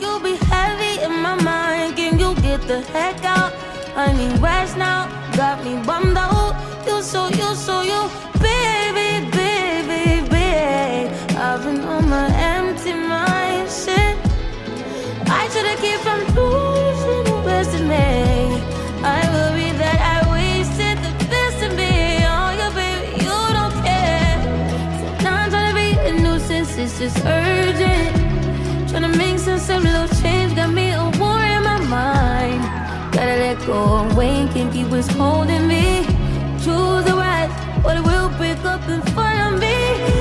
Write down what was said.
you'll be heavy in my mind. Can you get the heck out? I need rest now. Got me bummed out. You so, you so, you, baby, baby, baby. I've been on my empty mind shit. I should've keep from losing in me. I worry that I wasted the best in me. Oh, yeah, baby, you don't care. So now I'm trying to be a nuisance, it's just urgent. Go away, can't keep what's holding me. Choose the right, or it will break up front of me.